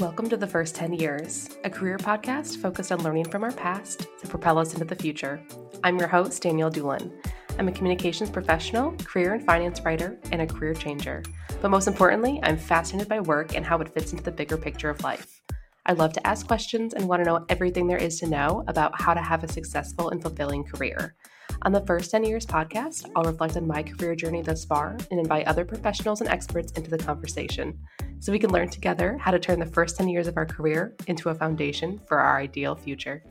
Welcome to the First 10 Years, a career podcast focused on learning from our past to propel us into the future. I'm your host, Danielle Doolen. I'm a communications professional, career and finance writer, and a career changer. But most importantly, I'm fascinated by work and how it fits into the bigger picture of life. I love to ask questions and want to know everything there is to know about how to have a successful and fulfilling career. On the First 10 Years podcast, I'll reflect on my career journey thus far and invite other professionals and experts into the conversation so we can learn together how to turn the first 10 years of our career into a foundation for our ideal future.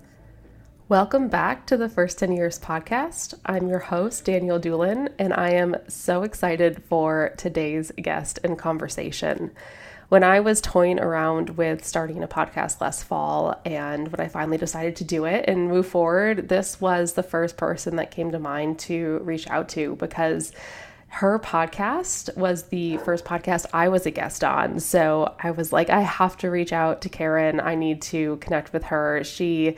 Welcome back to the First 10 Years podcast. I'm your host, Danielle Doolen, and I am so excited for today's guest and conversation when I was toying around with starting a podcast last fall, and when I finally decided to do it and move forward, this was the first person that came to mind to reach out to because her podcast was the first podcast I was a guest on. So I was like, I have to reach out to Karen. I need to connect with her. She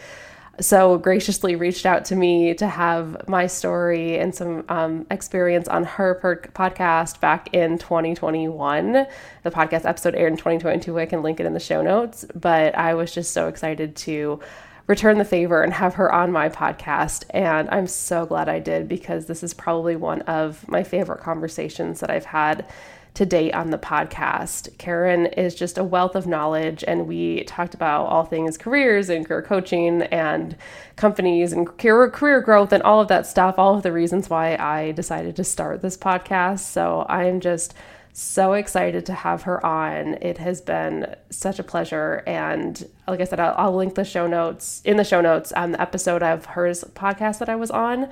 so graciously reached out to me to have my story and some um, experience on her per- podcast back in 2021. The podcast episode aired in 2022. I can link it in the show notes. But I was just so excited to return the favor and have her on my podcast. And I'm so glad I did because this is probably one of my favorite conversations that I've had to date on the podcast. Karen is just a wealth of knowledge, and we talked about all things careers and career coaching and companies and career, career growth and all of that stuff, all of the reasons why I decided to start this podcast. So I'm just so excited to have her on. It has been such a pleasure. And like I said, I'll, I'll link the show notes in the show notes on the episode of hers podcast that I was on.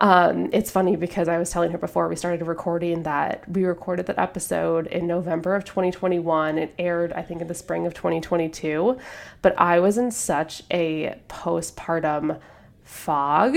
Um, it's funny because I was telling her before we started recording that we recorded that episode in November of 2021. It aired, I think, in the spring of 2022. But I was in such a postpartum fog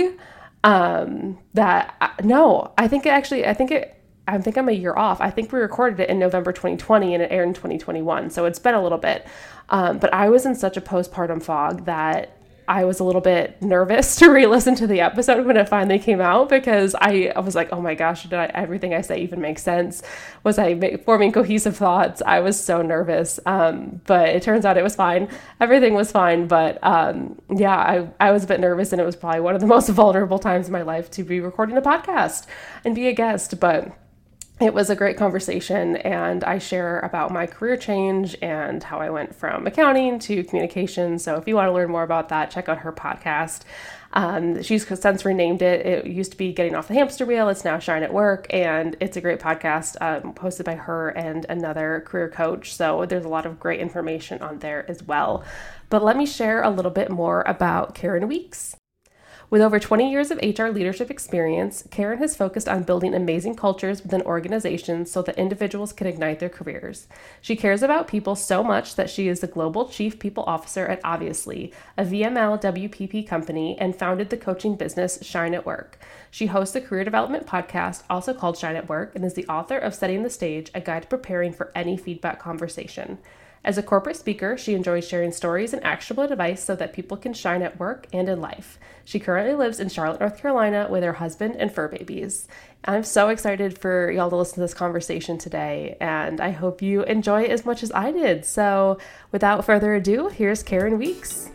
um, that uh, no, I think it actually, I think it, I think I'm a year off. I think we recorded it in November 2020 and it aired in 2021. So it's been a little bit. Um, but I was in such a postpartum fog that I was a little bit nervous to re-listen to the episode when it finally came out because I, I was like, oh my gosh, did I, everything I say even make sense? Was I forming cohesive thoughts? I was so nervous, um, but it turns out it was fine. Everything was fine, but um, yeah, I, I was a bit nervous, and it was probably one of the most vulnerable times in my life to be recording a podcast and be a guest, but it was a great conversation and i share about my career change and how i went from accounting to communication. So if you want to learn more about that check out her podcast. Um, she's since renamed it it used to be getting off the hamster wheel it's now shine at work and it's a great podcast um, hosted by her and another career coach. So there's a lot of great information on there as well. But let me share a little bit more about karen weeks with over 20 years of HR leadership experience, Karen has focused on building amazing cultures within organizations so that individuals can ignite their careers. She cares about people so much that she is the Global Chief People Officer at Obviously, a VML WPP company, and founded the coaching business Shine at Work. She hosts a career development podcast, also called Shine at Work, and is the author of Setting the Stage, a guide to preparing for any feedback conversation. As a corporate speaker, she enjoys sharing stories and actionable advice so that people can shine at work and in life. She currently lives in Charlotte, North Carolina with her husband and fur babies. I'm so excited for y'all to listen to this conversation today, and I hope you enjoy it as much as I did. So, without further ado, here's Karen Weeks.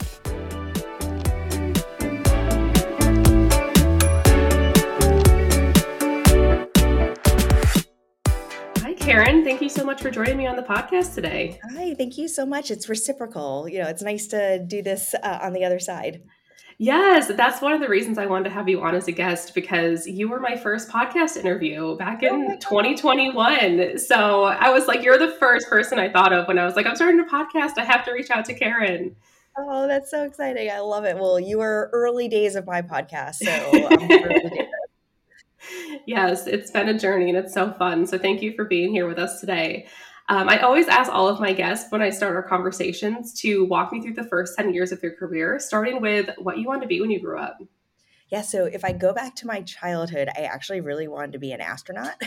Karen, thank you so much for joining me on the podcast today. Hi, thank you so much. It's reciprocal. You know, it's nice to do this uh, on the other side. Yes, that's one of the reasons I wanted to have you on as a guest because you were my first podcast interview back in oh 2021. So I was like, you're the first person I thought of when I was like, I'm starting a podcast. I have to reach out to Karen. Oh, that's so exciting. I love it. Well, you were early days of my podcast. So yes, it's been a journey and it's so fun. So thank you for being here with us today. Um, I always ask all of my guests when I start our conversations to walk me through the first 10 years of their career, starting with what you wanted to be when you grew up. Yeah, so if I go back to my childhood, I actually really wanted to be an astronaut.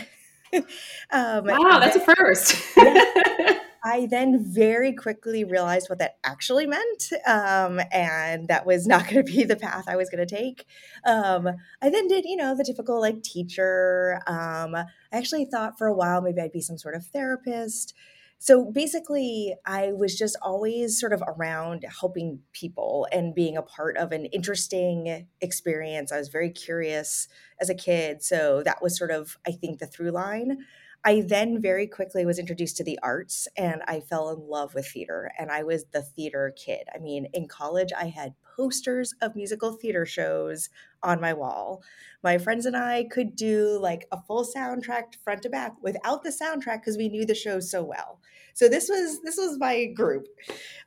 um, wow, that's a first. I then very quickly realized what that actually meant, um, and that was not going to be the path I was going to take. Um, I then did, you know, the typical like teacher. Um, I actually thought for a while maybe I'd be some sort of therapist. so basically, I was just always sort of around helping people and being a part of an interesting experience. I was very curious as a kid. So that was sort of, I think, the through line. I then very quickly was introduced to the arts and I fell in love with theater. And I was the theater kid. I mean, in college, I had posters of musical theater shows on my wall. My friends and I could do like a full soundtrack front to back without the soundtrack because we knew the show so well. So this was this was my group.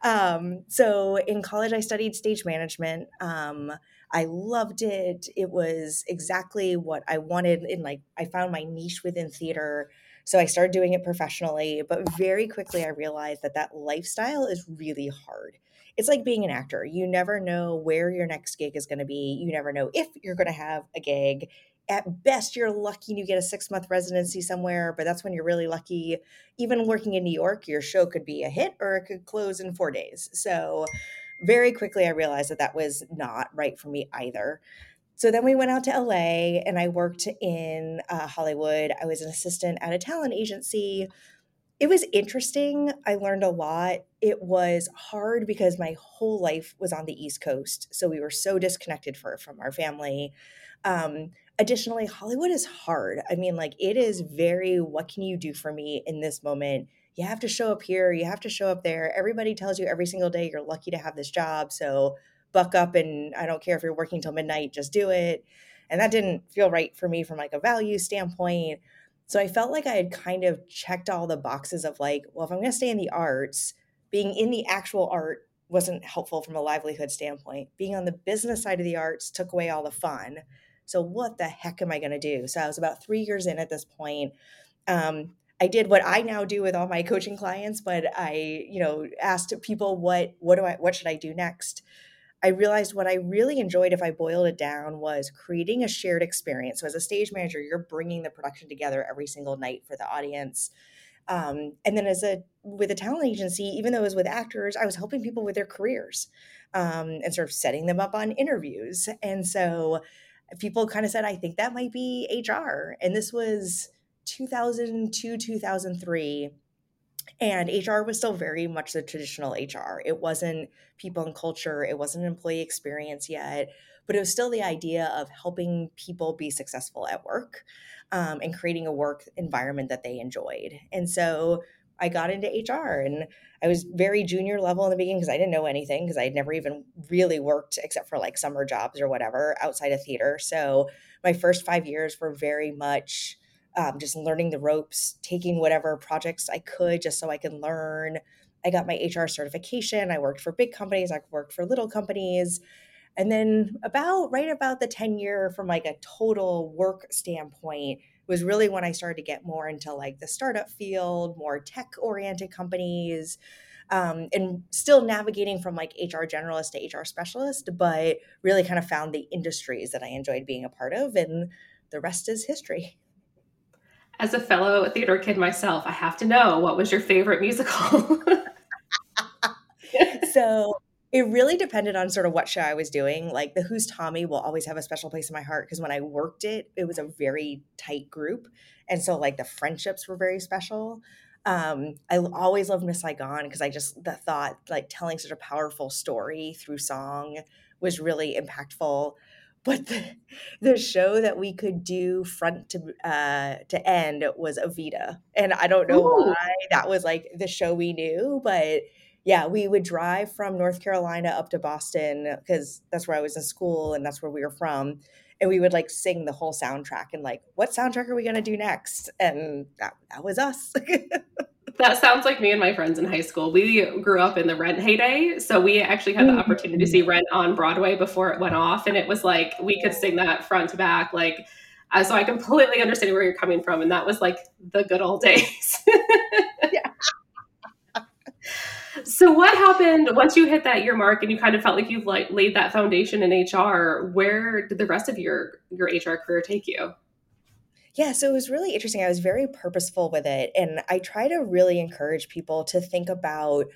Um, so in college, I studied stage management. Um, I loved it. It was exactly what I wanted. In like, I found my niche within theater. So I started doing it professionally, but very quickly I realized that that lifestyle is really hard. It's like being an actor. You never know where your next gig is going to be. You never know if you're going to have a gig at best you're lucky and you get a six month residency somewhere but that's when you're really lucky even working in new york your show could be a hit or it could close in four days so very quickly i realized that that was not right for me either so then we went out to la and i worked in uh, hollywood. I was an assistant at a talent agency. It was interesting. I learned a lot. It was hard because my whole life was on the east coast so we were so disconnected for, from our family. Um, additionally hollywood is hard. I mean like it is very what can you do for me in this moment? You have to show up here you have to show up there. Everybody tells you every single day you're lucky to have this job so buck up and i don't care if you're working till midnight just do it and that didn't feel right for me from like a value standpoint so i felt like i had kind of checked all the boxes of like well if i'm going to stay in the arts being in the actual art wasn't helpful from a livelihood standpoint being on the business side of the arts took away all the fun so what the heck am I going to do? So I was about three years in at this point. Um, I did what I now do with all my coaching clients, but I, you know, asked people what what do I what should I do next? I realized what I really enjoyed if I boiled it down was creating a shared experience. So as a stage manager, you're bringing the production together every single night for the audience. Um, and then as a with a talent agency, even though it was with actors, I was helping people with their careers um, and sort of setting them up on interviews. And so people kind of said, I think that might be HR. And this was 2002, 2003. And HR was still very much the traditional HR. It wasn't people and culture, it wasn't employee experience yet, but it was still the idea of helping people be successful at work um, and creating a work environment that they enjoyed. And so I got into HR and I was very junior level in the beginning because I didn't know anything because I had never even really worked except for like summer jobs or whatever outside of theater. So my first five years were very much um, just learning the ropes, taking whatever projects I could just so I could learn. I got my HR certification. I worked for big companies, I worked for little companies. And then about right about the 10 year from like a total work standpoint, was really when I started to get more into like the startup field, more tech oriented companies, um, and still navigating from like HR generalist to HR specialist, but really kind of found the industries that I enjoyed being a part of. And the rest is history. As a fellow theater kid myself, I have to know what was your favorite musical? so it really depended on sort of what show I was doing. Like the Who's Tommy will always have a special place in my heart because when I worked it, it was a very tight group. And so like the friendships were very special. Um, I always loved Miss Saigon because I just the thought like telling such a powerful story through song was really impactful. But the, the show that we could do front to uh, to end was Evita, and I don't know Ooh. why that was like the show we knew, but yeah, we would drive from North Carolina up to Boston because that's where I was in school and that's where we were from. And we would like sing the whole soundtrack and like, what soundtrack are we going to do next? And that, that was us. that sounds like me and my friends in high school. We grew up in the Rent heyday, so we actually had the mm-hmm. opportunity to see Rent on Broadway before it went off, and it was like we could sing that front to back, like. Uh, so I completely understand where you're coming from, and that was like the good old days. yeah. So what happened once you hit that year mark and you kind of felt like you've like laid that foundation in HR? Where did the rest of your your HR career take you? Yeah, so it was really interesting. I was very purposeful with it and I try to really encourage people to think about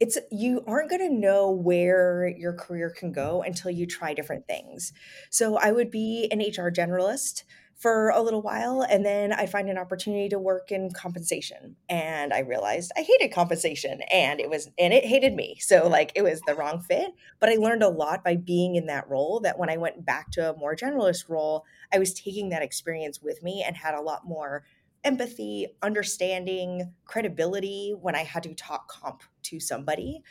it's you aren't going to know where your career can go until you try different things. So I would be an HR generalist for a little while and then I find an opportunity to work in compensation and I realized I hated compensation and it was and it hated me. So like it was the wrong fit, but I learned a lot by being in that role that when I went back to a more generalist role, I was taking that experience with me and had a lot more empathy, understanding, credibility when I had to talk comp to somebody.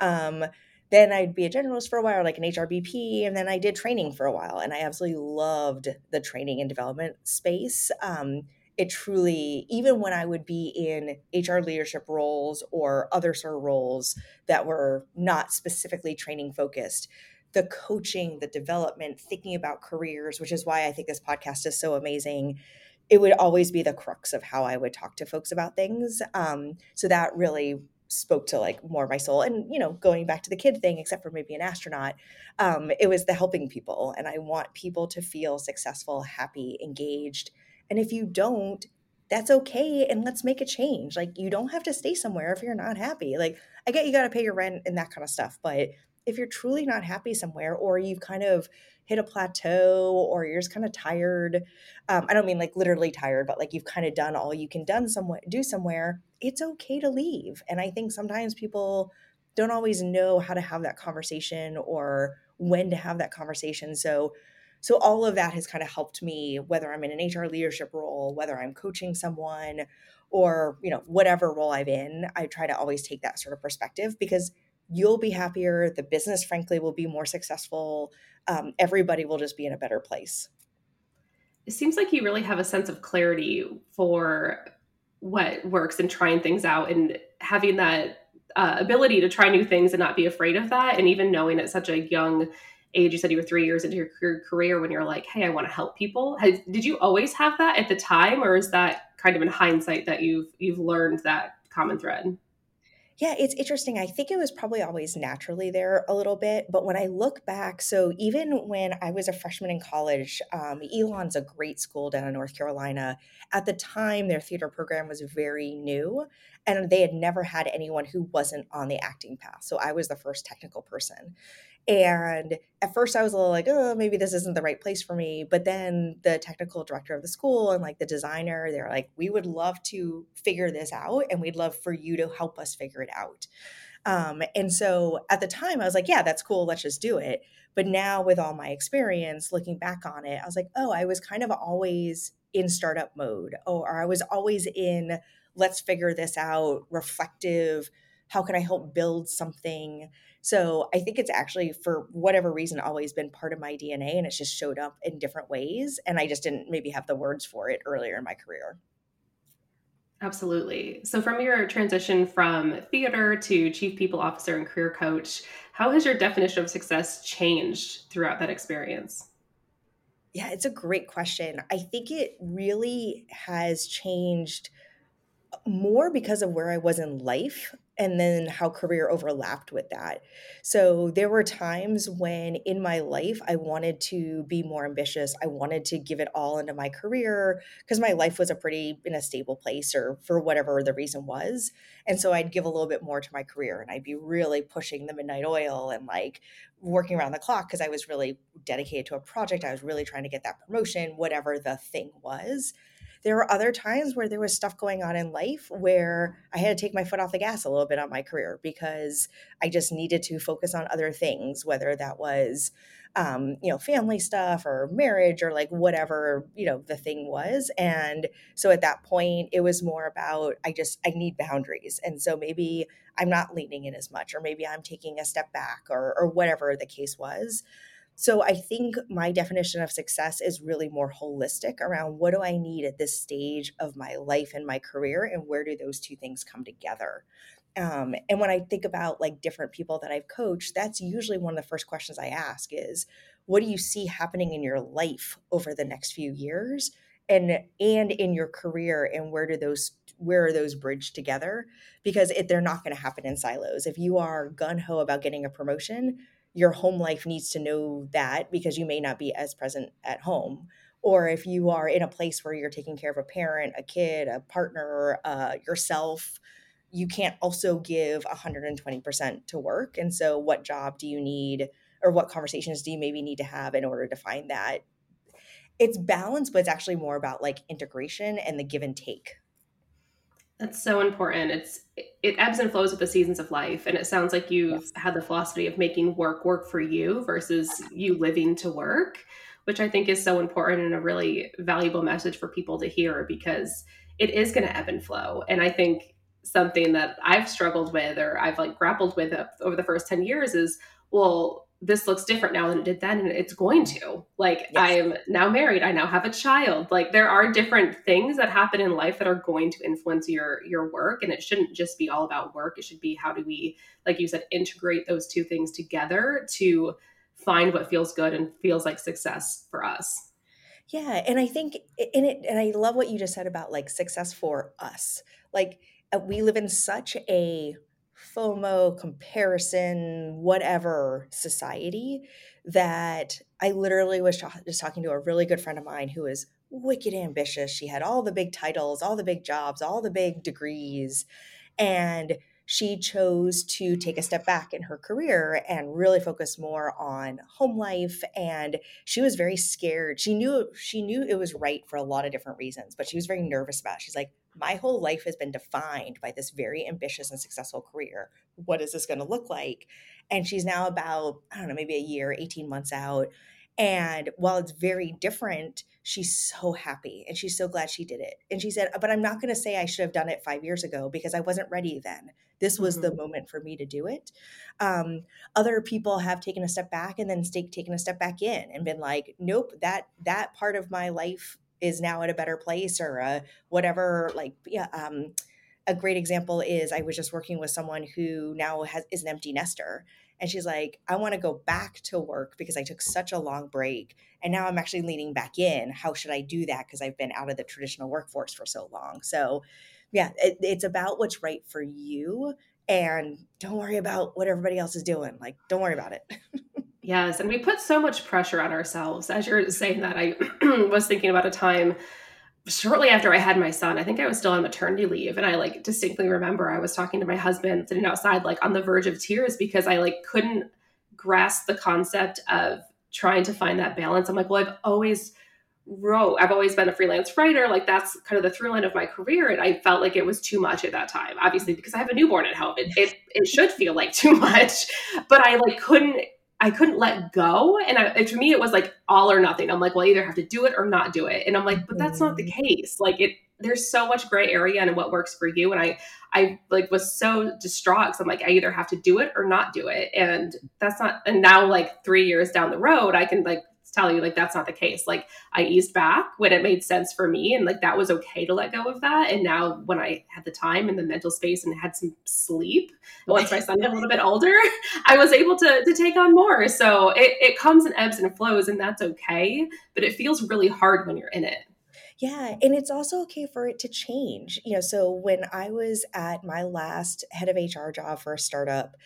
Um, then I'd be a generalist for a while, like an HRBP, and then I did training for a while, and I absolutely loved the training and development space. Um, it truly, even when I would be in HR leadership roles or other sort of roles that were not specifically training focused, the coaching, the development, thinking about careers, which is why I think this podcast is so amazing. It would always be the crux of how I would talk to folks about things. Um, so that really spoke to like more of my soul and you know going back to the kid thing except for maybe an astronaut um, it was the helping people and i want people to feel successful happy engaged and if you don't that's okay and let's make a change like you don't have to stay somewhere if you're not happy like i get you got to pay your rent and that kind of stuff but if you're truly not happy somewhere or you've kind of hit a plateau or you're just kind of tired um, i don't mean like literally tired but like you've kind of done all you can done somewhere do somewhere it's okay to leave and i think sometimes people don't always know how to have that conversation or when to have that conversation so so all of that has kind of helped me whether i'm in an hr leadership role whether i'm coaching someone or you know whatever role i'm in i try to always take that sort of perspective because you'll be happier the business frankly will be more successful um, everybody will just be in a better place. It seems like you really have a sense of clarity for what works and trying things out and having that uh, ability to try new things and not be afraid of that. And even knowing at such a young age you said you were three years into your career when you're like hey i want to help people. Has, did you always have that at the time or is that kind of in hindsight that you've you've learned that common thread yeah, it's interesting. I think it was probably always naturally there a little bit. But when I look back, so even when I was a freshman in college, um, Elon's a great school down in North Carolina. At the time, their theater program was very new and they had never had anyone who wasn't on the acting path. So I was the first technical person. And at first I was a little like, oh, maybe this isn't the right place for me. But then the technical director of the school and like the designer, they're like, we would love to figure this out and we'd love for you to help us figure it out. Um, and so at the time I was like, yeah, that's cool. Let's just do it. But now with all my experience looking back on it, I was like, oh, I was kind of always in startup mode or I was always in let's figure this out, reflective, how can I help build something? So I think it's actually, for whatever reason, always been part of my DNA and it's just showed up in different ways. And I just didn't maybe have the words for it earlier in my career. Absolutely. So, from your transition from theater to chief people officer and career coach, how has your definition of success changed throughout that experience? Yeah, it's a great question. I think it really has changed uh, more because of where I was in life and then how career overlapped with that. So there were times when in my life I wanted to be more ambitious. I wanted to give it all into my career because my life was a pretty in a stable place or for whatever the reason was. And so I'd give a little bit more to my career and I'd be really pushing the midnight oil and like working around the clock because I was really dedicated to a project. I was really trying to get that promotion, whatever the thing was there were other times where there was stuff going on in life where I had to take my foot off the gas a little bit on my career because I just needed to focus on other things, whether that was, um, you know, family stuff or marriage or like whatever, you know, the thing was. And so at that point, it was more about I just, I need boundaries. And so maybe I'm not leaning in as much, or maybe I'm taking a step back or, or whatever the case was. So I think my definition of success is really more holistic around what do I need at this stage of my life and my career, and where do those two things come together? Um, and when I think about like different people that I've coached, that's usually one of the first questions I ask is, what do you see happening in your life over the next few years? and and in your career and where do those where are those bridged together because it, they're not going to happen in silos if you are gun-ho about getting a promotion your home life needs to know that because you may not be as present at home or if you are in a place where you're taking care of a parent a kid a partner uh, yourself you can't also give 120% to work and so what job do you need or what conversations do you maybe need to have in order to find that it's balance, but it's actually more about like integration and the give and take. That's so important. It's it ebbs and flows with the seasons of life, and it sounds like you've yes. had the philosophy of making work work for you versus you living to work, which I think is so important and a really valuable message for people to hear because it is going to ebb and flow. And I think something that I've struggled with or I've like grappled with over the first 10 years is well this looks different now than it did then and it's going to. Like yes. i'm now married. I now have a child. Like there are different things that happen in life that are going to influence your your work and it shouldn't just be all about work. It should be how do we like you said integrate those two things together to find what feels good and feels like success for us. Yeah and i think in it and i love what you just said about like success for us. Like uh, we live in such a FOMO, comparison, whatever society that I literally was just talking to a really good friend of mine who is wicked ambitious. She had all the big titles, all the big jobs, all the big degrees. And she chose to take a step back in her career and really focus more on home life and she was very scared she knew she knew it was right for a lot of different reasons but she was very nervous about it. she's like my whole life has been defined by this very ambitious and successful career what is this going to look like and she's now about i don't know maybe a year 18 months out and while it's very different, she's so happy and she's so glad she did it. And she said, But I'm not going to say I should have done it five years ago because I wasn't ready then. This was mm-hmm. the moment for me to do it. Um, other people have taken a step back and then taken a step back in and been like, Nope, that that part of my life is now at a better place or uh, whatever. Like, yeah. Um, a great example is I was just working with someone who now has is an empty nester and she's like, I want to go back to work because I took such a long break. And now I'm actually leaning back in. How should I do that? Because I've been out of the traditional workforce for so long. So, yeah, it, it's about what's right for you. And don't worry about what everybody else is doing. Like, don't worry about it. yes. And we put so much pressure on ourselves. As you're saying that, I was thinking about a time shortly after I had my son, I think I was still on maternity leave. And I like distinctly remember I was talking to my husband sitting outside, like on the verge of tears because I like couldn't grasp the concept of trying to find that balance. I'm like, well, I've always wrote, I've always been a freelance writer. Like that's kind of the through line of my career. And I felt like it was too much at that time, obviously, because I have a newborn at home. It, it, it should feel like too much, but I like couldn't I couldn't let go. And I, for me, it was like all or nothing. I'm like, well, I either have to do it or not do it. And I'm like, but that's not the mm. case. Like it, there's so much gray area in what works for you. And I, I like was so distraught because I'm like, I either have to do it or not do it. And that's not, and now like three years down the road, I can like tell you like that's not the case. Like i eased back when it made sense for me and like that was okay to let go of that. And now when i had the time and the mental space and had some sleep once my son got a little bit older i was able to to take on more. So it, it comes and ebbs and flows and that's okay but it feels really hard when you're in it. Yeah, and it's also okay for it to change. You know, so when I was at my last head of HR job for a startup,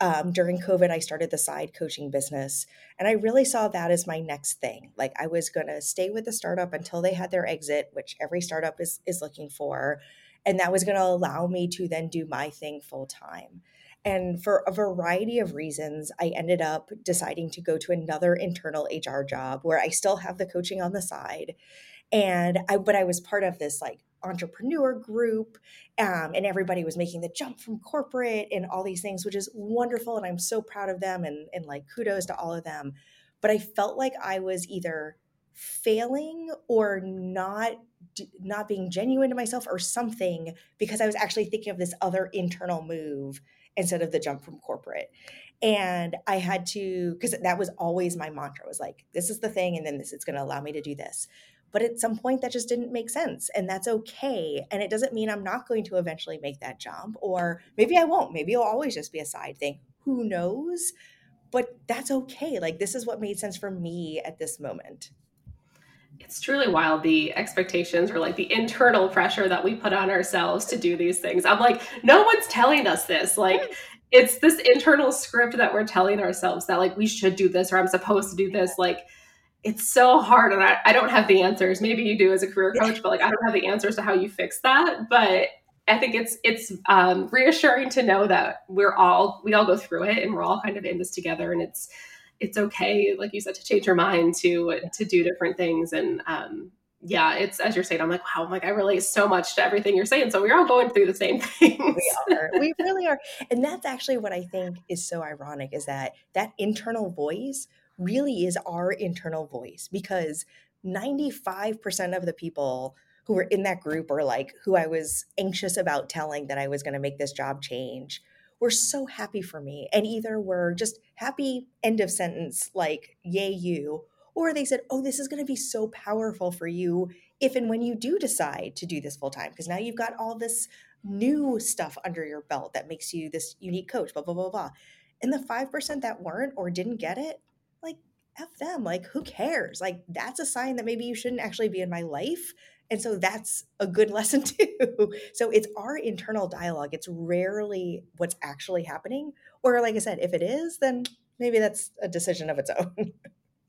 um, during COVID, I started the side coaching business. And I really saw that as my next thing. Like I was going to stay with the startup until they had their exit, which every startup is, is looking for. And that was going to allow me to then do my thing full time. And for a variety of reasons, I ended up deciding to go to another internal HR job where I still have the coaching on the side. And I, but I was part of this like entrepreneur group um, and everybody was making the jump from corporate and all these things which is wonderful and i'm so proud of them and, and like kudos to all of them. But i felt like i was either failing or not not being genuine to myself or something because i was actually thinking of this other internal move instead of the jump from corporate. And i had to because that was always my mantra was like this is the thing and then this is going to allow me to do this but at some point that just didn't make sense and that's okay and it doesn't mean i'm not going to eventually make that jump or maybe i won't maybe it'll always just be a side thing who knows? But that's okay like this is what made sense for me at this moment. It's truly wild the expectations or like the internal pressure that we put on ourselves to do these things. I'm like no one's telling us this. Like hmm. it's this internal script that we're telling ourselves that like we should do this or i'm supposed to do this. Like it's so hard and I, I don't have the answers maybe you do as a career coach but like i don't have the answers to how you fix that but i think it's it's um, reassuring to know that we're all we all go through it and we're all kind of in this together and it's it's okay, like you said, to change your mind to to do different things. And um, yeah, it's as you're saying, I'm like, wow, I'm like I relate so much to everything you're saying. So we're all going through the same things. We are. we really are. And that's actually what I think is so ironic is that that internal voice really is our internal voice because 95% of the people who were in that group or like who I was anxious about telling that I was going to make this job change were so happy for me and either were just happy end of sentence like yay you or they said oh this is going to be so powerful for you if and when you do decide to do this full time because now you've got all this new stuff under your belt that makes you this unique coach blah blah blah blah. And the 5% that weren't or didn't get it f them like who cares like that's a sign that maybe you shouldn't actually be in my life and so that's a good lesson too. So it's our internal dialogue. It's rarely what's actually happening. Or, like I said, if it is, then maybe that's a decision of its own.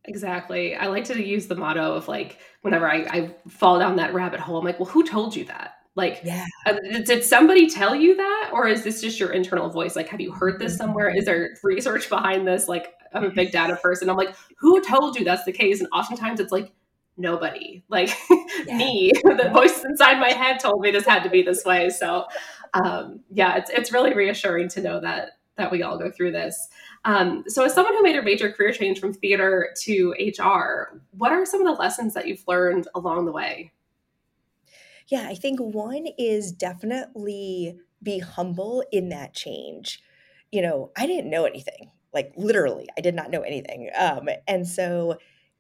Exactly. I like to use the motto of like, whenever I, I fall down that rabbit hole, I'm like, well, who told you that? Like, yeah. Uh, did somebody tell you that? Or is this just your internal voice? Like, have you heard this somewhere? Is there research behind this? Like, I'm a big data person. I'm like, who told you that's the case? And oftentimes it's like, nobody. Like yeah. me. The voice inside my head told me this had to be this way. So um, yeah it's, it's really reassuring to know that that we all go through this. Um, so as someone who made a major career change from theater to hr what are some of the lessons that you've learned along the way? Yeah i think one is definitely be humble in that change. You know i didn't know anything like literally i did not know anything um, and so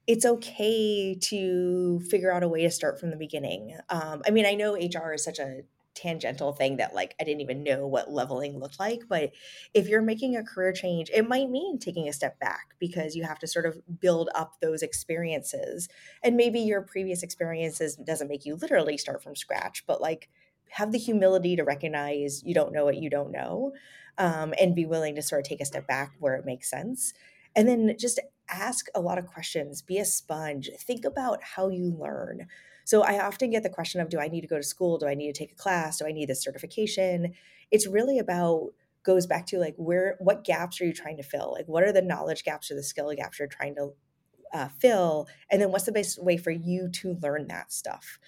it's okay to figure out a way to start from the beginning. Um, I mean, I know HR is such a tangential thing that like I didn't even know what leveling looked like. But if you're making a career change, it might mean taking a step back because you have to sort of build up those experiences. And maybe your previous experiences doesn't make you literally start from scratch, but like have the humility to recognize you don't know what you don't know um, and be willing to sort of take a step back where it makes sense. And then just ask a lot of questions, be a sponge, think about how you learn. So I often get the question of do I need to go to school? Do I need to take a class? Do I need this certification? It's really about goes back to like where what gaps are you trying to fill? Like what are the knowledge gaps or the skill gaps you're trying to uh, fill? And then what's the best way for you to learn that stuff?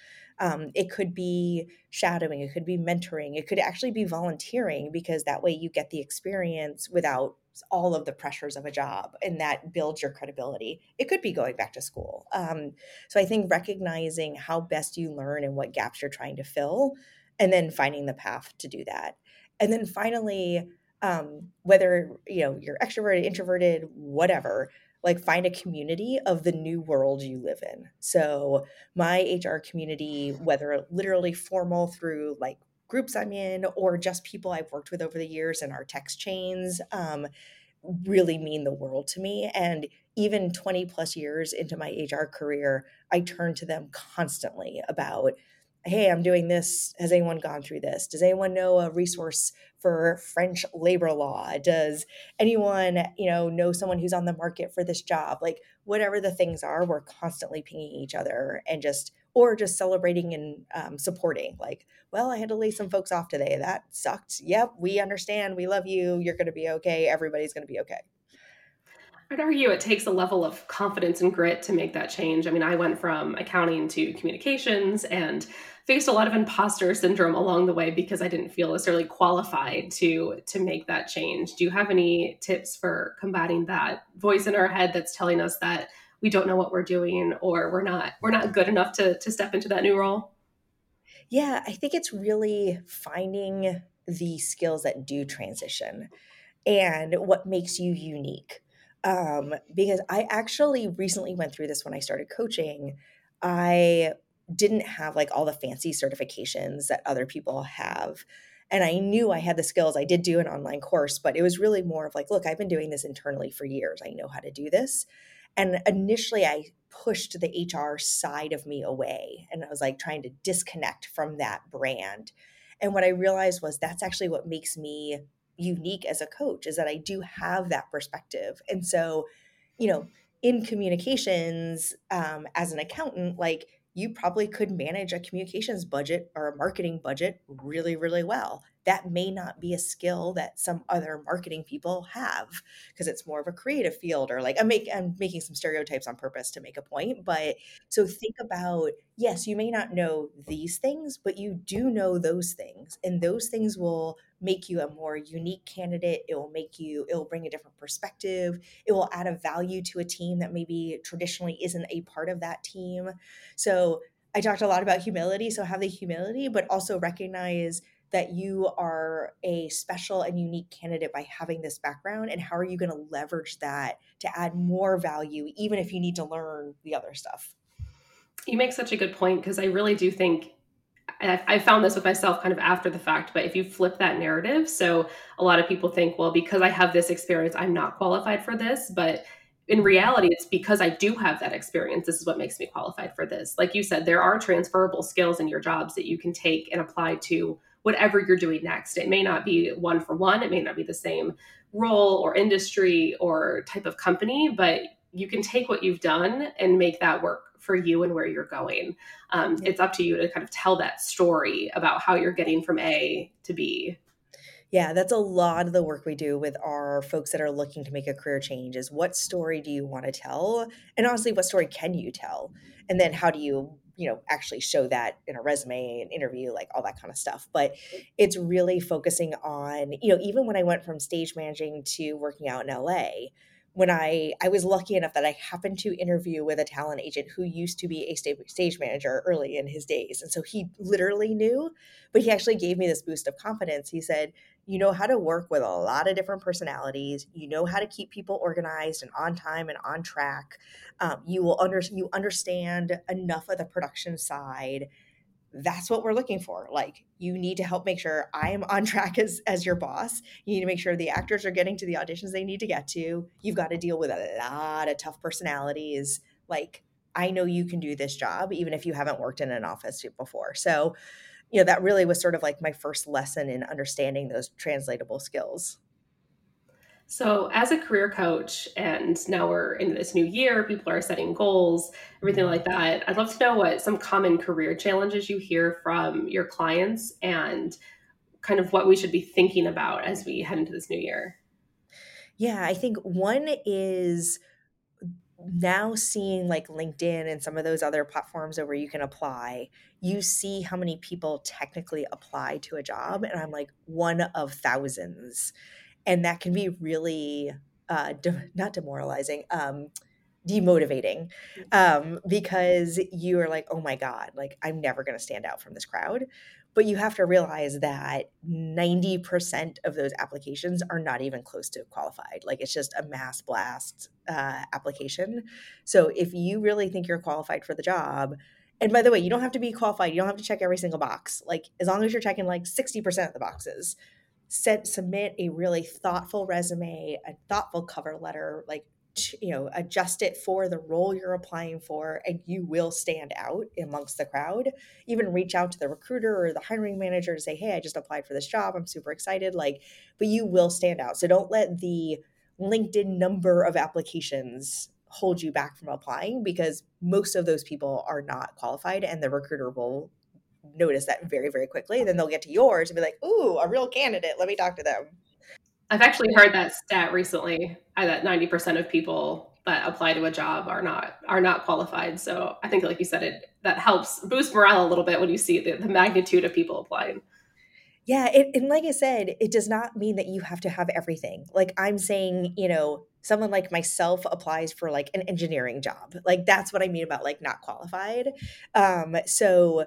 Um, it could be shadowing, it could be mentoring, it could actually be volunteering because that way you get the experience without all of the pressures of a job and that builds your credibility. It could be going back to school. Um, so I think recognizing how best you learn and what gaps you're trying to fill, and then finding the path to do that. And then finally, um, whether you know you're extroverted, introverted, whatever, like find a community of the new world you live in. So my HR community, whether literally formal through like groups I'm in or just people I've worked with over the years in our text chains um, really mean the world to me. And even 20 plus years into my HR career, I turn to them constantly about hey, I'm doing this. Has anyone gone through this? Does anyone know a resource for French labor law? Does anyone, you know, know someone who's on the market for this job? Like whatever the things are, we're constantly pinging each other and just or just celebrating and um, supporting. Like, well, I had to lay some folks off today. That sucked. Yep, we understand. We love you. You're going to be okay. Everybody's going to be okay. I'd argue it takes a level of confidence and grit to make that change. I mean, I went from accounting to communications and faced a lot of imposter syndrome along the way because I didn't feel necessarily qualified to to make that change. Do you have any tips for combating that voice in our head that's telling us that we don't know what we're doing or we're not we're not good enough to to step into that new role? Yeah, I think it's really finding the skills that do transition and what makes you unique um, because I actually recently went through this when I started coaching. I didn't have like all the fancy certifications that other people have. And I knew I had the skills. I did do an online course, but it was really more of like, look, I've been doing this internally for years. I know how to do this. And initially, I pushed the HR side of me away and I was like trying to disconnect from that brand. And what I realized was that's actually what makes me unique as a coach is that I do have that perspective. And so, you know, in communications um, as an accountant, like you probably could manage a communications budget or a marketing budget really, really well. That may not be a skill that some other marketing people have because it's more of a creative field or like I'm, make, I'm making some stereotypes on purpose to make a point but so think about yes you may not know these things but you do know those things and those things will make you a more unique candidate it will make you it will bring a different perspective it will add a value to a team that maybe traditionally isn't a part of that team so I talked a lot about humility. So have the humility, but also recognize that you are a special and unique candidate by having this background. And how are you going to leverage that to add more value, even if you need to learn the other stuff? You make such a good point because I really do think I found this with myself kind of after the fact, but if you flip that narrative, so a lot of people think, well, because I have this experience, I'm not qualified for this. But in reality, it's because I do have that experience. This is what makes me qualified for this. Like you said, there are transferable skills in your jobs that you can take and apply to whatever you're doing next. It may not be one for one, it may not be the same role or industry or type of company, but you can take what you've done and make that work for you and where you're going. Um, yeah. It's up to you to kind of tell that story about how you're getting from A to B. Yeah, that's a lot of the work we do with our folks that are looking to make a career change is what story do you want to tell? And honestly, what story can you tell? And then how do you, you know, actually show that in a resume, an interview, like all that kind of stuff. But mm-hmm. it's really focusing on, you know, even when I went from stage managing to working out in LA, when I I was lucky enough that I happened to interview with a talent agent who used to be a stage manager early in his days, and so he literally knew, but he actually gave me this boost of confidence. He said, "You know how to work with a lot of different personalities. You know how to keep people organized and on time and on track. Um, you will under you understand enough of the production side." That's what we're looking for. Like you need to help make sure i am on track as as your boss. You need to make sure the actors are getting to the auditions they need to get to. You've got to deal with a lot of tough personalities. Like i know you can do this job even if you haven't worked in an office before. So you know that really was sort of like my first lesson in understanding those translatable skills so, as a career coach, and now we're in this new year, people are setting goals, everything like mm-hmm. that. I'd love to know what some common career challenges you hear from your clients and kind of what we should be thinking about as we head into this new year. Yeah, I think one is now seeing like LinkedIn and some of those other platforms where you can apply, you see how many people technically apply to a job. And I'm like one of thousands and that can be really uh, de- not demoralizing um, demotivating um, because you are like oh my god like i'm never going to stand out from this crowd. But you have to realize that 90% of those applications are not even close to qualified. Like it's just a mass blast uh, application. So if you really think you're qualified for the job and by the way you don't have to be qualified you don't have to check every single box. Like as long as you're checking like 60% of the boxes set, submit a really thoughtful resume, a thoughtful cover letter, like you know adjust it for the role you're applying for and you will stand out amongst the crowd. Even reach out to the recruiter or the hiring manager to say hey i just applied for this job. I'm super excited like but you will stand out. So don't let the linkedin number of applications hold you back from applying because most of those people are not qualified and the recruiter will notice that very, very quickly. Then they'll get to yours and be like, ooh, a real candidate. Let me talk to them. I've actually heard that stat recently uh, that 90% of people that apply to a job are not are not qualified. So I think like you said it that helps boost morale a little bit when you see the, the magnitude of people applying. Yeah, it, and like I said, it does not mean that you have to have everything. Like I'm saying, you know, someone like myself applies for like an engineering job. Like that's what I mean about like not qualified. Um, so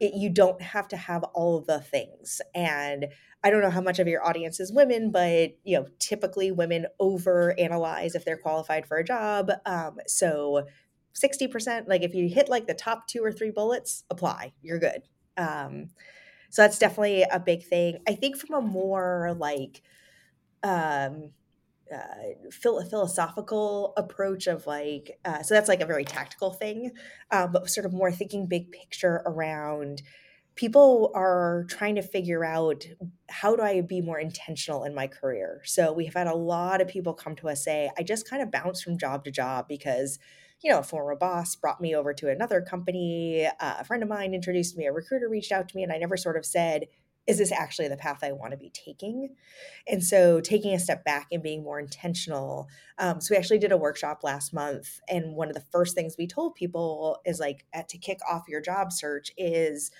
it, you don't have to have all of the things and i don't know how much of your audience is women but you know typically women over analyze if they're qualified for a job um, so 60% like if you hit like the top two or three bullets apply you're good um, so that's definitely a big thing. I think from a more like um, uh, philosophical approach of like uh, so that's like a very tactical thing um, but sort of more thinking big picture around people are trying to figure out how do i be more intentional in my career? So we've had a lot of people come to us say i just kind of bounce from job to job because you know a former boss brought me over to another company uh, a friend of mine introduced me a recruiter reached out to me and i never sort of said is this actually the path I want to be taking? And so taking a step back and being more intentional. Um, so we actually did a workshop last month. And one of the first things we told people is like at, to kick off your job search is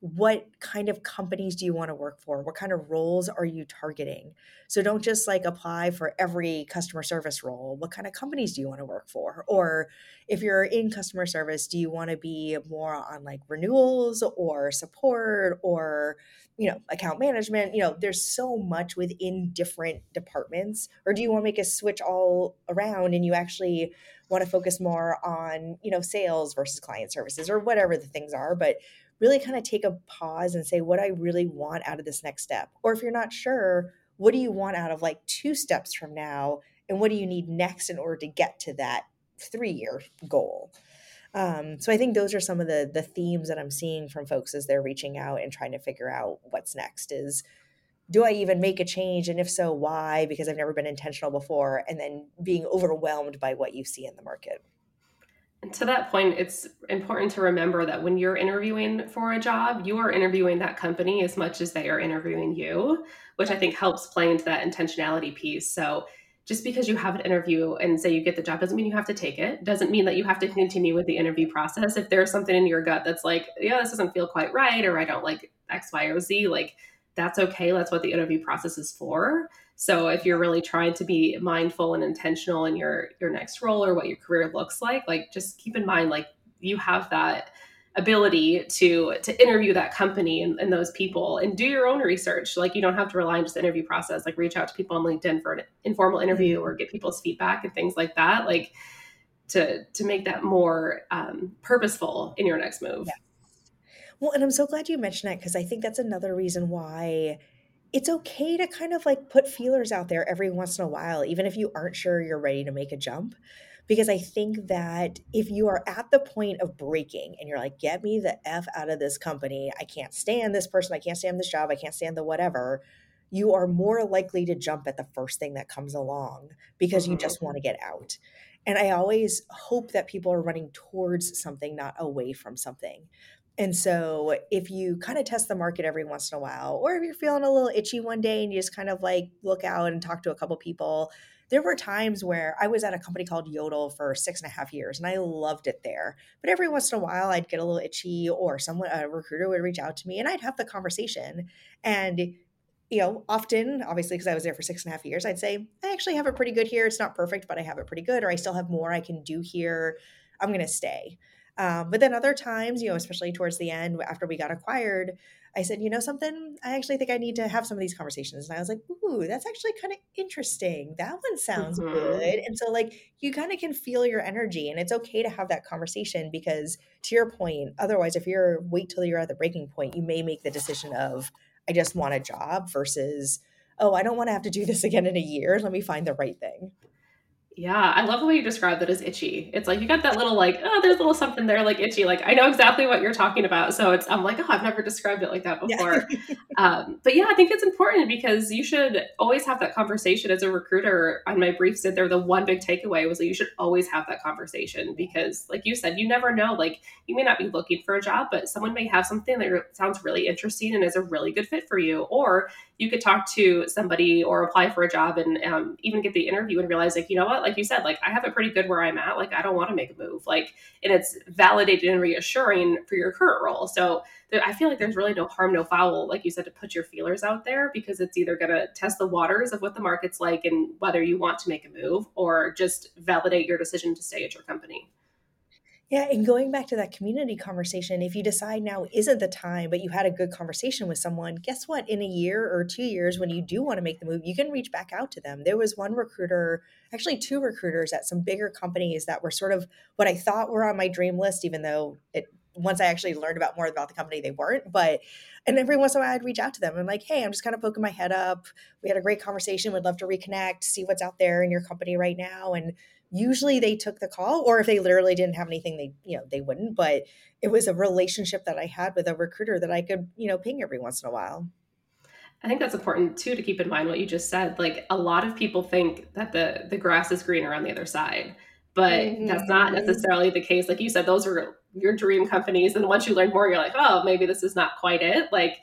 what kind of companies do you want to work for? What kind of roles are you targeting? So don't just like apply for every customer service role. What kind of companies do you want to work for? Or if you're in customer service, do you want to be more on like renewals or support or you know account management you know there's so much within different departments or do you want to make a switch all around and you actually want to focus more on you know sales versus client services or whatever the things are but really kind of take a pause and say what I really want out of this next step. Or if you're not sure, what do you want out of like two steps from now? And what do you need next in order to get to that three year goal? Um, so I think those are some of the the themes that I'm seeing from folks as they're reaching out and trying to figure out what's next is do I even make a change? And if so, why? Because I've never been intentional before. And then being overwhelmed by what you see in the market And to that point, it's important to remember that when you're interviewing for a job, you are interviewing that company as much as they are interviewing you, which I think helps play into that intentionality piece. So, just because you have an interview and say you get the job doesn't mean you have to take it. Doesn't mean that you have to continue with the interview process. If there's something in your gut that's like, yeah, this doesn't feel quite right, or I don't like X, Y, or Z, like that's okay. That's what the interview process is for. So if you're really trying to be mindful and intentional in your your next role or what your career looks like, like just keep in mind like you have that ability to to interview that company and, and, those people and do your own research like you don't have to rely on just the interview process like reach out to people on linkedin for an informal interview or get people's feedback and things like that like to to make that more um, purposeful in your next move yeah. well and i'm so glad you mentioned that because i think that's another reason why it's okay to kind of like put feelers out there every once in a while, even if you aren't sure you're ready to make a jump. Because I think that if you are at the point of breaking and you're like, get me the F out of this company, I can't stand this person, I can't stand this job, I can't stand the whatever, you are more likely to jump at the first thing that comes along because mm-hmm. you just want to get out. And I always hope that people are running towards something, not away from something. And so if you kind of test the market every once in a while, or if you're feeling a little itchy one day and you just kind of like look out and talk to a couple people, there were times where I was at a company called Yodle for six and a half years and I loved it there. But every once in a while I'd get a little itchy or someone a recruiter would reach out to me and I'd have the conversation. And you know, often, obviously, because I was there for six and a half years, I'd say, I actually have it pretty good here. It's not perfect, but I have it pretty good, or I still have more I can do here. I'm going to stay. Um, but then other times, you know, especially towards the end after we got acquired, I said, you know, something, I actually think I need to have some of these conversations. And I was like, ooh, that's actually kind of interesting. That one sounds mm-hmm. good. And so, like, you kind of can feel your energy, and it's okay to have that conversation because, to your point, otherwise, if you're wait till you're at the breaking point, you may make the decision of, I just want a job versus, oh, I don't want to have to do this again in a year. Let me find the right thing. Yeah, I love the way you describe that as itchy. It's like you got that little like, oh, there's a little something there like itchy. Like I know exactly what you're talking about. So it's I'm like, oh, I've never described it like that before. Yeah. um, but yeah, I think it's important because you should always have that conversation as a recruiter. On my brief said there, the one big takeaway was that you should always have that conversation because, like you said, you never know. Like you may not be looking for a job, but someone may have something that sounds really interesting and is a really good fit for you, or you could talk to somebody or apply for a job and um, even get the interview and realize like you know what like you said like i have it pretty good where i'm at like i don't want to make a move like and it's validated and reassuring for your current role. So i feel like there's really no harm no foul like you said to put your feelers out there because it's either going to test the waters of what the market's like and whether you want to make a move or just validate your decision to stay at your company yeah, and going back to that community conversation, if you decide now isn't the time, but you had a good conversation with someone, guess what? In a year or two years, when you do want to make the move, you can reach back out to them. There was one recruiter, actually two recruiters at some bigger companies that were sort of what I thought were on my dream list, even though it once I actually learned about more about the company, they weren't. But and every once in a while I'd reach out to them and like, hey, I'm just kind of poking my head up. We had a great conversation. Would love to reconnect, see what's out there in your company right now. And usually they took the call or if they literally didn't have anything they you know they wouldn't but it was a relationship that i had with a recruiter that i could you know ping every once in a while. I think that's important too to keep in mind what you just said. Like a lot of people think that the the grass is greener on the other side but mm-hmm. that's not necessarily the case. Like you said those were your dream companies and once you learn more you're like oh maybe this is not quite it. Like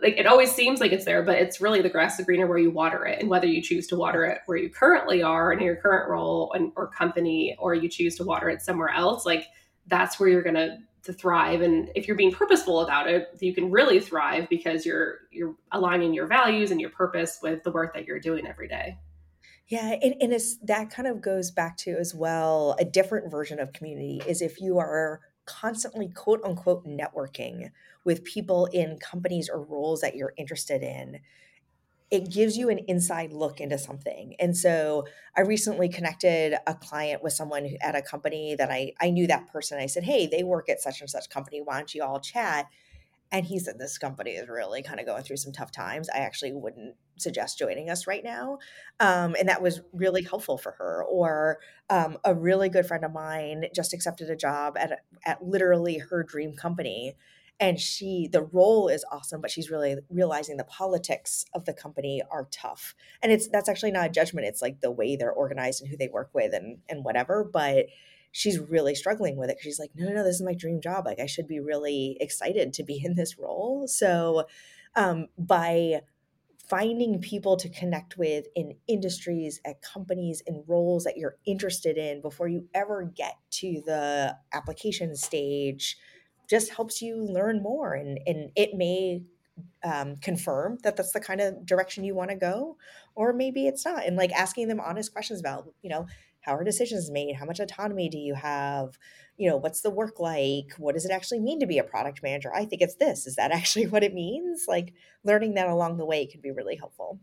like it always seems like it's there, but it's really the grass is greener where you water it, and whether you choose to water it where you currently are in your current role and, or company, or you choose to water it somewhere else, like that's where you're gonna to thrive. And if you're being purposeful about it, you can really thrive because you're you're aligning your values and your purpose with the work that you're doing every day. Yeah, and, and it's, that kind of goes back to as well a different version of community is if you are constantly quote unquote networking with people in companies or roles that you're interested in it gives you an inside look into something. And so I recently connected a client with someone at a company that I, I knew that person. I said, Hey, they work at such and such company. Why don't you all chat? And he said, This company is really kind of going through some tough times. I actually wouldn't suggest joining us right now. Um, and that was really helpful for her. Or um, a really good friend of mine just accepted a job at, at literally her dream company and she the role is awesome but she's really realizing the politics of the company are tough and it's that's actually not a judgment it's like the way they're organized and who they work with and and whatever but she's really struggling with it she's like no no no this is my dream job like i should be really excited to be in this role. So um, by finding people to connect with in industries at companies in roles that you're interested in before you ever get to the application stage just helps you learn more and, and it may um, confirm that that's the kind of direction you want to go or maybe it's not and like asking them honest questions about you know how are decisions made? How much autonomy do you have? You know what's the work like? What does it actually mean to be a product manager? I think it's this. Is that actually what it means? Like learning that along the way can be really helpful.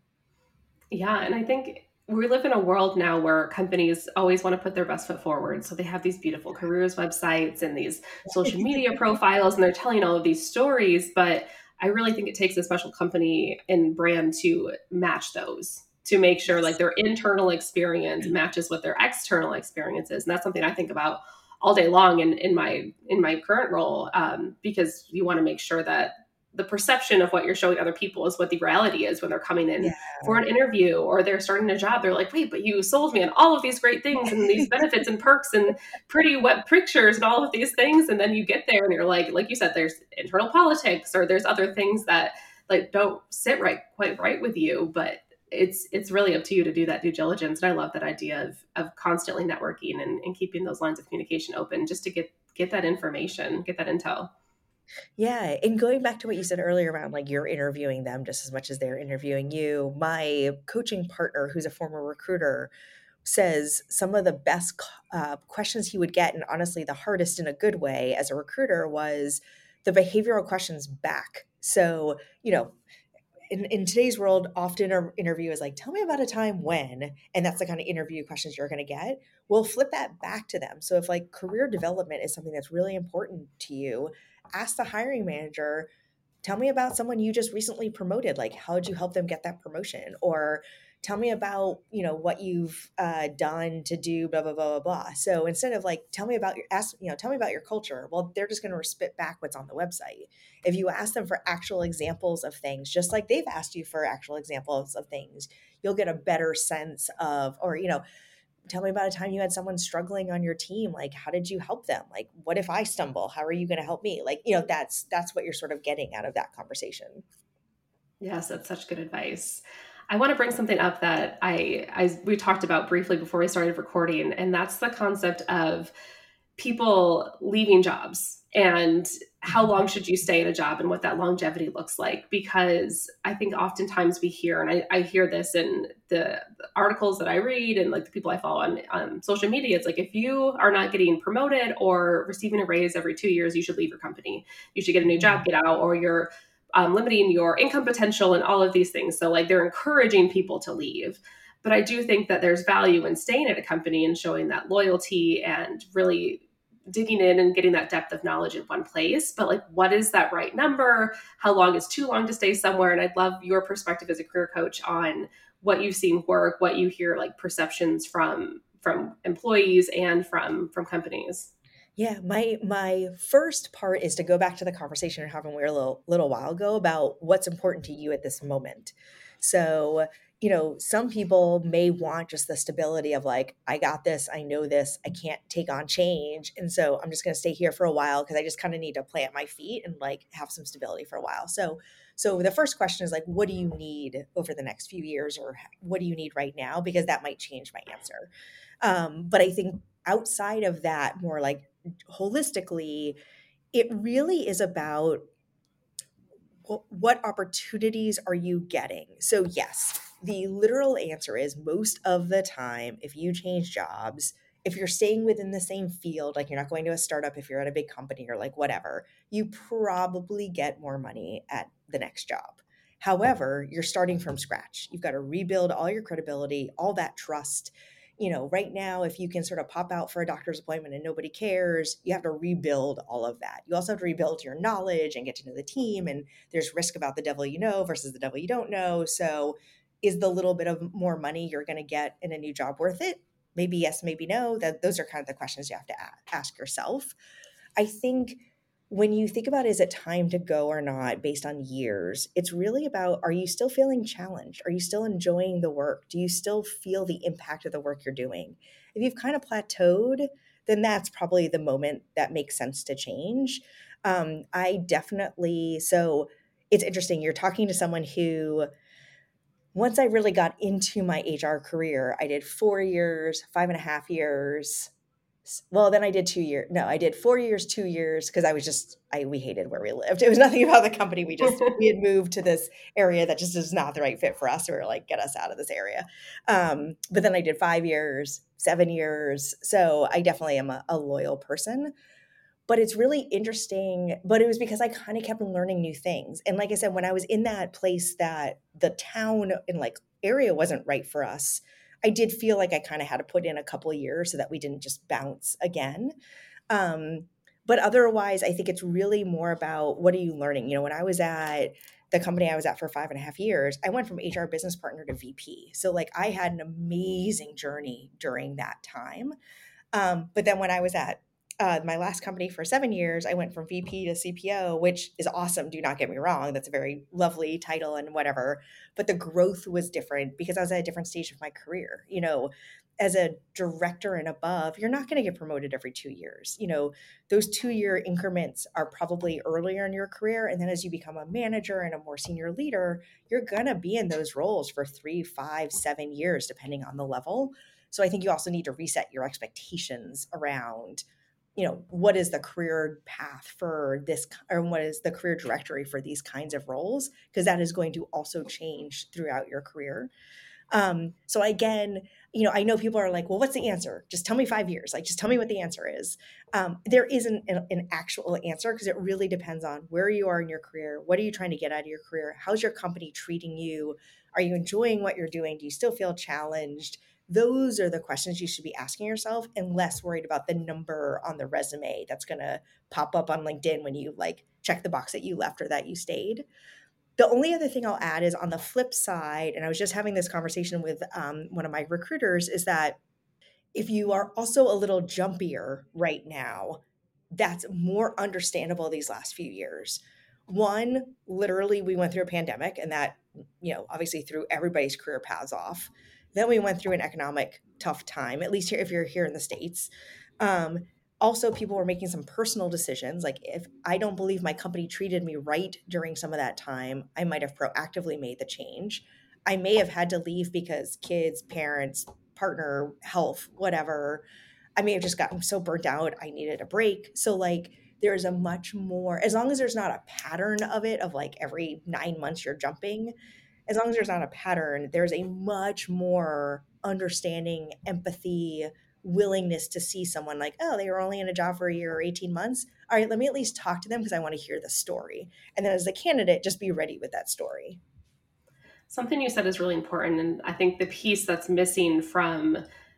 Yeah and i think we live in a world now where companies always want to put their best foot forward. So they have these beautiful careers websites and these social media profiles, and they're telling all of these stories. But I really think it takes a special company and brand to match those to make sure like their internal experience matches what their external experience is. And that's something I think about all day long in, in my in my current role um, because you want to make sure that the perception of what you're showing other people is what the reality is when they're coming in yeah. for an interview or they're starting a job. They're like, wait, but you sold me on all of these great things and these benefits and perks and pretty web pictures and all of these things. And then you get there and you're like, like you said, there's internal politics or there's other things that like don't sit right quite right with you. But it's it's really up to you to do that due diligence. And I love that idea of of constantly networking and, and keeping those lines of communication open just to get get that information, get that intel. Yeah, and going back to what you said earlier around like you're interviewing them just as much as they're interviewing you, my coaching partner, who's a former recruiter, says some of the best uh, questions he would get, and honestly, the hardest in a good way as a recruiter was the behavioral questions back. So, you know, in, in today's world, often an interview is like, tell me about a time when, and that's the kind of interview questions you're going to get. We'll flip that back to them. So if like career development is something that's really important to you, ask the hiring manager tell me about someone you just recently promoted like how did you help them get that promotion or tell me about you know what you've uh, done to do blah blah blah blah blah. So instead of like tell me about your ask you know tell me about your culture well they're just going to spit back what's on the website. If you ask them for actual examples of things just like they've asked you for actual examples of things you'll get a better sense of or you know tell me about a time you had someone struggling on your team like how did you help them? Like what if i stumble? How are you going to help me? Like you know that's that's what you're sort of getting out of that conversation. Yes that's such good advice i want to bring something up that i i we talked about briefly before we started recording and that's the concept of people leaving jobs and how long should you stay in a job and what that longevity looks like because i think oftentimes we hear and i, I hear this in the, articles that i read and like the people i follow on, on social media it's like if you are not getting promoted or receiving a raise every two years you should leave your company you should get a new job mm-hmm. get out or you're um, limiting your income potential and all of these things. So like they're encouraging people to leave. But i do think that there's value in staying at a company and showing that loyalty and really digging in and getting that depth of knowledge in one place. But like what is that right number? How long is too long to stay somewhere? And i'd love your perspective as a career coach on what you've seen work what you hear like perceptions from from employees and from from companies yeah, my my first part is to go back to the conversation we are having a little little while ago about what's important to you at this moment. So you know, some people may want just the stability of like, I got this, I know this, I can't take on change. And so I'm just to stay here for a while because I just kind of need to plant my feet and like have some stability for a while. So So the first question is like, what do you need over the next few years, or what do you need right now? Because that might change my answer. Um, but I think outside of that, more like holistically, it really is about what opportunities are you getting? So, yes, the literal answer is most of the time, if you change jobs, if you're staying within the same field, like you're not going to a startup, if you're at a big company or like whatever, you probably get more money at the next job. However, you're starting from scratch. You've got to rebuild all your credibility, all that trust you know, right now, if you can sort of pop out for a doctor's appointment and nobody cares, you have to rebuild all of that. You also have to rebuild your knowledge and get to know the team. And there's risk about the devil you know versus the devil you don't know. So, is the little bit of more money you're going to get in a new job worth it? Maybe yes, maybe no. That those are kind of the questions you have to ask yourself. I think when you think about is it time to go or not based on years, it's really about are you still feeling challenged? Are you still enjoying the work? Do you still feel the impact of the work you're doing? If you've kind of plateaued, then that's probably the moment that makes sense to change. Um, I definitely, so it's interesting. You're talking to someone who, once I really got into my HR career, I did four years, five and a half years, well then i did two years no i did four years two years because i was just i we hated where we lived. It was nothing about the company. We just we had moved to this area that just is not the right fit for us. We were like get us out of this area. Um, but then i did five years seven years. So i definitely am a, a loyal person. But it's really interesting but it was because i kind of kept learning new things. And like i said when i was in that place that the town and like area wasn't right for us I did feel like I kind of had to put in a couple of years so that we didn't just bounce again. Um, but otherwise, I think it's really more about what are you learning? You know, when I was at the company I was at for five and a half years, I went from HR business partner to VP. So, like, I had an amazing journey during that time. Um, but then when I was at uh, my last company for seven years, I went from VP to CPO, which is awesome. Do not get me wrong. That's a very lovely title and whatever. But the growth was different because I was at a different stage of my career. You know, as a director and above, you're not going to get promoted every two years. You know, those two year increments are probably earlier in your career. And then as you become a manager and a more senior leader, you're going to be in those roles for three, five, seven years, depending on the level. So I think you also need to reset your expectations around you know what is the career path for this or what is the career directory for these kinds of roles? Because that is going to also change throughout your career. Um, so again you know i know people are like well what's the answer? Just tell me five years. Like just tell me what the answer is. Um, there isn't an, an actual answer because it really depends on where you are in your career. What are you trying to get out of your career? How's your company treating you? Are you enjoying what you're doing? Do you still feel challenged those are the questions you should be asking yourself and less worried about the number on the resume that's going to pop up on LinkedIn when you like check the box that you left or that you stayed. The only other thing I'll add is on the flip side, and I was just having this conversation with um, one of my recruiters, is that if you are also a little jumpier right now, that's more understandable these last few years. One, literally, we went through a pandemic, and that, you know, obviously threw everybody's career paths off. Then we went through an economic tough time, at least here, if you're here in the States. Um, also, people were making some personal decisions. Like, if I don't believe my company treated me right during some of that time, I might have proactively made the change. I may have had to leave because kids, parents, partner, health, whatever. I may have just gotten so burnt out, I needed a break. So, like, there's a much more, as long as there's not a pattern of it, of like every nine months you're jumping, as long as there's not a pattern, there's a much more understanding, empathy, willingness to see someone like, oh, they were only in a job for a year or 18 months. All right, let me at least talk to them because I want to hear the story. And then as a candidate, just be ready with that story. Something you said is really important. And I think the piece that's missing from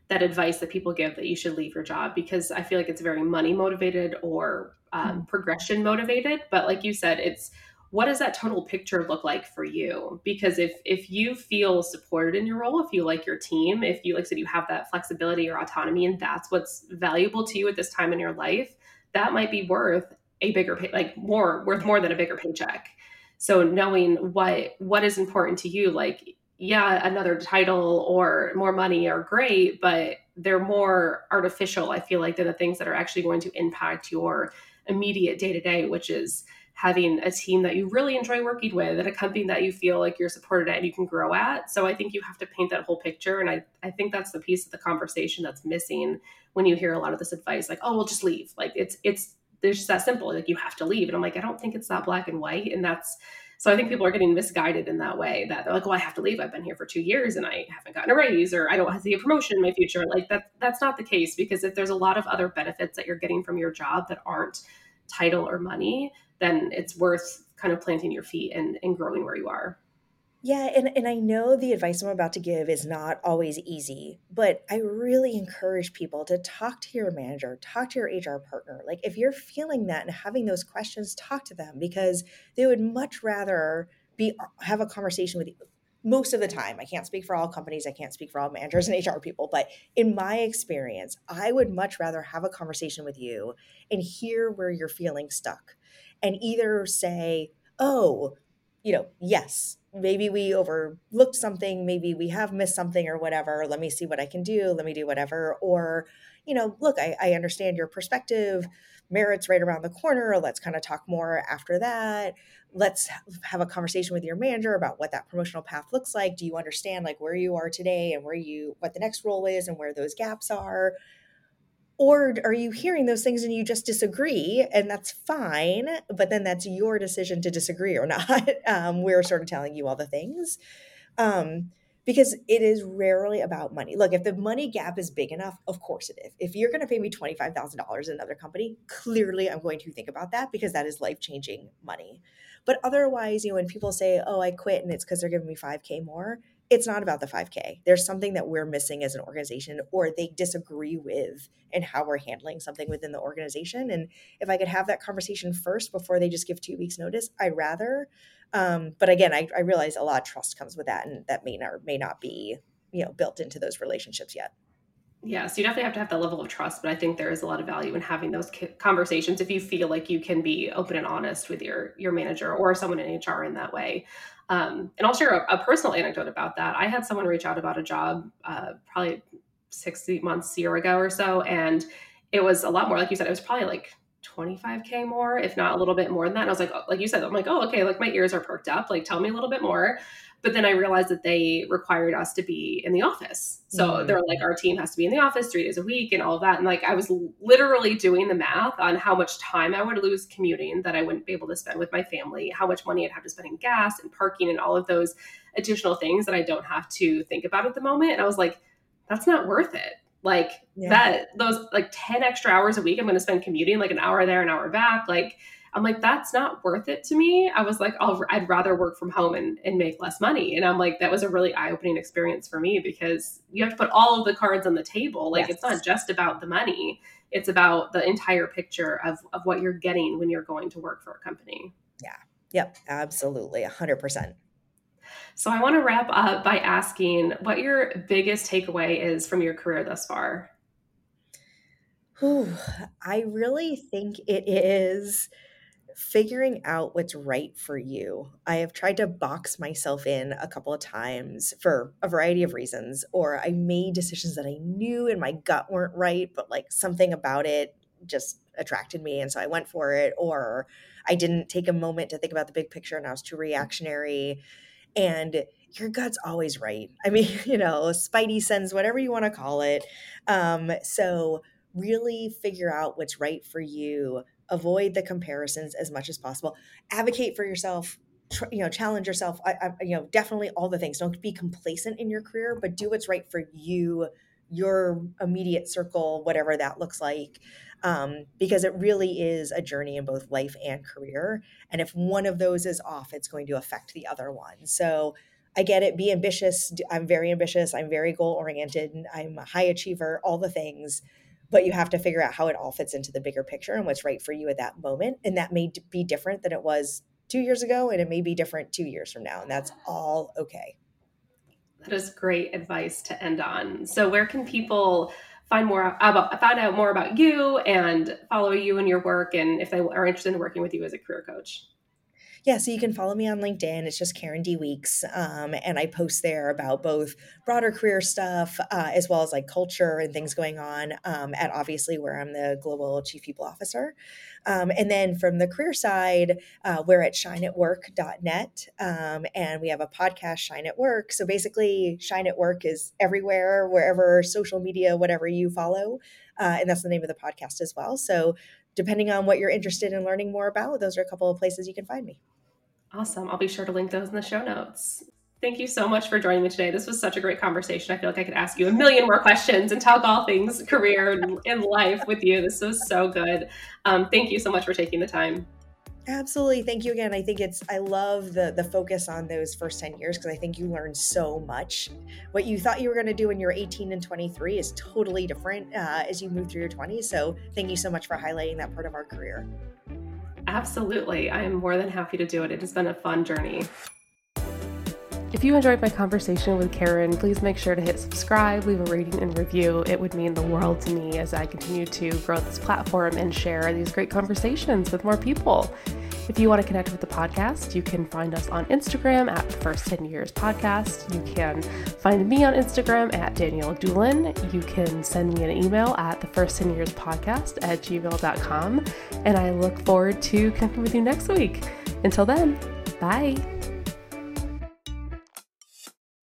that advice that people give that you should leave your job because I feel like it's very money motivated or um, mm-hmm. progression motivated. But like you said, it's what does that total picture look like for you? Because if if you feel supported in your role if you like your team if you like said you have that flexibility or autonomy and that's what's valuable to you at this time in your life that might be worth a bigger pay like more worth more than a bigger paycheck. So knowing what what is important to you like yeah another title or more money are great but they're more artificial i feel like than the things that are actually going to impact your immediate day to day which is having a team that you really enjoy working with and a company that you feel like you're supported at and you can grow at. So I think you have to paint that whole picture. And I, I think that's the piece of the conversation that's missing when you hear a lot of this advice, like, oh, we'll just leave. Like it's it's there's just that simple. Like you have to leave. And I'm like, I don't think it's that black and white. And that's so I think people are getting misguided in that way that they're like, oh, I have to leave. I've been here for two years and I haven't gotten a raise or I don't see a promotion in my future. Like that that's not the case because if there's a lot of other benefits that you're getting from your job that aren't title or money, then it's worth kind of planting your feet and, and growing where you are. Yeah, and, and I know the advice I'm about to give is not always easy, but I really encourage people to talk to your manager, talk to your HR partner. Like if you're feeling that and having those questions, talk to them because they would much rather be have a conversation with you most of the time. I can't speak for all companies, I can't speak for all managers and HR people, but in my experience, I would much rather have a conversation with you and hear where you're feeling stuck and either say, oh, you know, yes, maybe we overlooked something, maybe we have missed something or whatever. Let me see what I can do. Let me do whatever. Or, you know, look, I, I understand your perspective. Merit's right around the corner. Let's kind of talk more after that. Let's have a conversation with your manager about what that promotional path looks like. Do you understand like where you are today and where you what the next role is and where those gaps are? Or are you hearing those things and you just disagree? And that's fine but then that's your decision to disagree or not. Um, we're sort of telling you all the things. Um, because it is rarely about money. Look if the money gap is big enough of course it is. If you're going to pay me $25000 in another company clearly i'm going to think about that because that is life changing money. But otherwise you know when people say oh i quit and it's because they're giving me 5k more it's not about the 5K. There's something that we're missing as an organization, or they disagree with and how we're handling something within the organization. And if I could have that conversation first before they just give two weeks notice, I'd rather. Um, but again, I, I realize a lot of trust comes with that, and that may not may not be you know built into those relationships yet. Yeah, so you definitely have to have that level of trust, but I think there is a lot of value in having those conversations if you feel like you can be open and honest with your your manager or someone in HR in that way. Um, and I'll share a, a, personal anecdote about that. I had someone reach out about a job uh, probably six months, year ago or so, and it was a lot more. Like you said, it was probably like 25k more, if not a little bit more than that. And I was like, like you said, I'm like, oh, okay, like my ears are perked up. Like, tell me a little bit more. But then I realized that they required us to be in the office. So mm-hmm. they're like, our team has to be in the office three days a week and all of that. And like, I was literally doing the math on how much time I would lose commuting that I wouldn't be able to spend with my family, how much money I'd have to spend in gas and parking and all of those additional things that I don't have to think about at the moment. And I was like, that's not worth it. Like yeah. that, those like 10 extra hours a week I'm going to spend commuting, like an hour there, an hour back. Like, I'm like, that's not worth it to me. I was like, i would rather work from home and, and make less money. And I'm like, that was a really eye opening experience for me because you have to put all of the cards on the table. Like, yes. it's not just about the money, it's about the entire picture of, of what you're getting when you're going to work for a company. Yeah. Yep. Absolutely. 100%. So I want to wrap up by asking what your biggest takeaway is from your career thus far. Whew, I really think it is figuring out what's right for you. I have tried to box myself in a couple of times for a variety of reasons, or I made decisions that I knew in my gut weren't right, but like something about it just attracted me. And so I went for it, or I didn't take a moment to think about the big picture and I was too reactionary. And your gut's always right. I mean, you know, spidey sense, whatever you want to call it. Um, so really figure out what's right for you avoid the comparisons as much as possible advocate for yourself tr- you know challenge yourself I, I, you know definitely all the things don't be complacent in your career but do what's right for you your immediate circle whatever that looks like um, because it really is a journey in both life and career and if one of those is off it's going to affect the other one so I get it. Be ambitious. I'm very ambitious. I'm very goal oriented. I'm a high achiever, all the things but you have to figure out how it all fits into the bigger picture and what's right for you at that moment. And that may be different than it was two years ago and it may be different two years from now and that's all okay. That is great advice to end on. So where can people find more about find out more about you and follow you and your work and if they are interested in working with you as a career coach Yeah, so you can follow me on LinkedIn. It's just Karen D Weeks, um, and I post there about both broader career stuff uh, as well as like culture and things going on. Um, at obviously where I'm the global chief people officer, um, and then from the career side, uh, we're at shineatwork.net, um, and we have a podcast, Shine at Work. So basically, Shine at Work is everywhere, wherever social media, whatever you follow, uh, and that's the name of the podcast as well. So depending on what you're interested in learning more about, those are a couple of places you can find me. Awesome. I'll be sure to link those in the show notes. Thank you so much for joining me today. This was such a great conversation. I feel like I could ask you a million more questions and talk all things career and life with you. This was so good. Um, thank you so much for taking the time. Absolutely. Thank you again. I think it's I love the the focus on those first 10 years because I think you learn so much. What you thought you were going to do when you're 18 and 23 is totally different uh, as you move through your 20s. So thank you so much for highlighting that part of our career. Absolutely. I am more than happy to do it. It has been a fun journey. If you enjoyed my conversation with Karen, please make sure to hit subscribe, leave a rating and review. It would mean the world to me as I continue to grow this platform and share these great conversations with more people. If you want to connect with the podcast, you can find us on Instagram at First 10 Years Podcast. You can find me on Instagram at Danielle Doolen. You can send me an email at the First 10 Years Podcast at gmail.com. And I look forward to connecting with you next week. Until then, bye.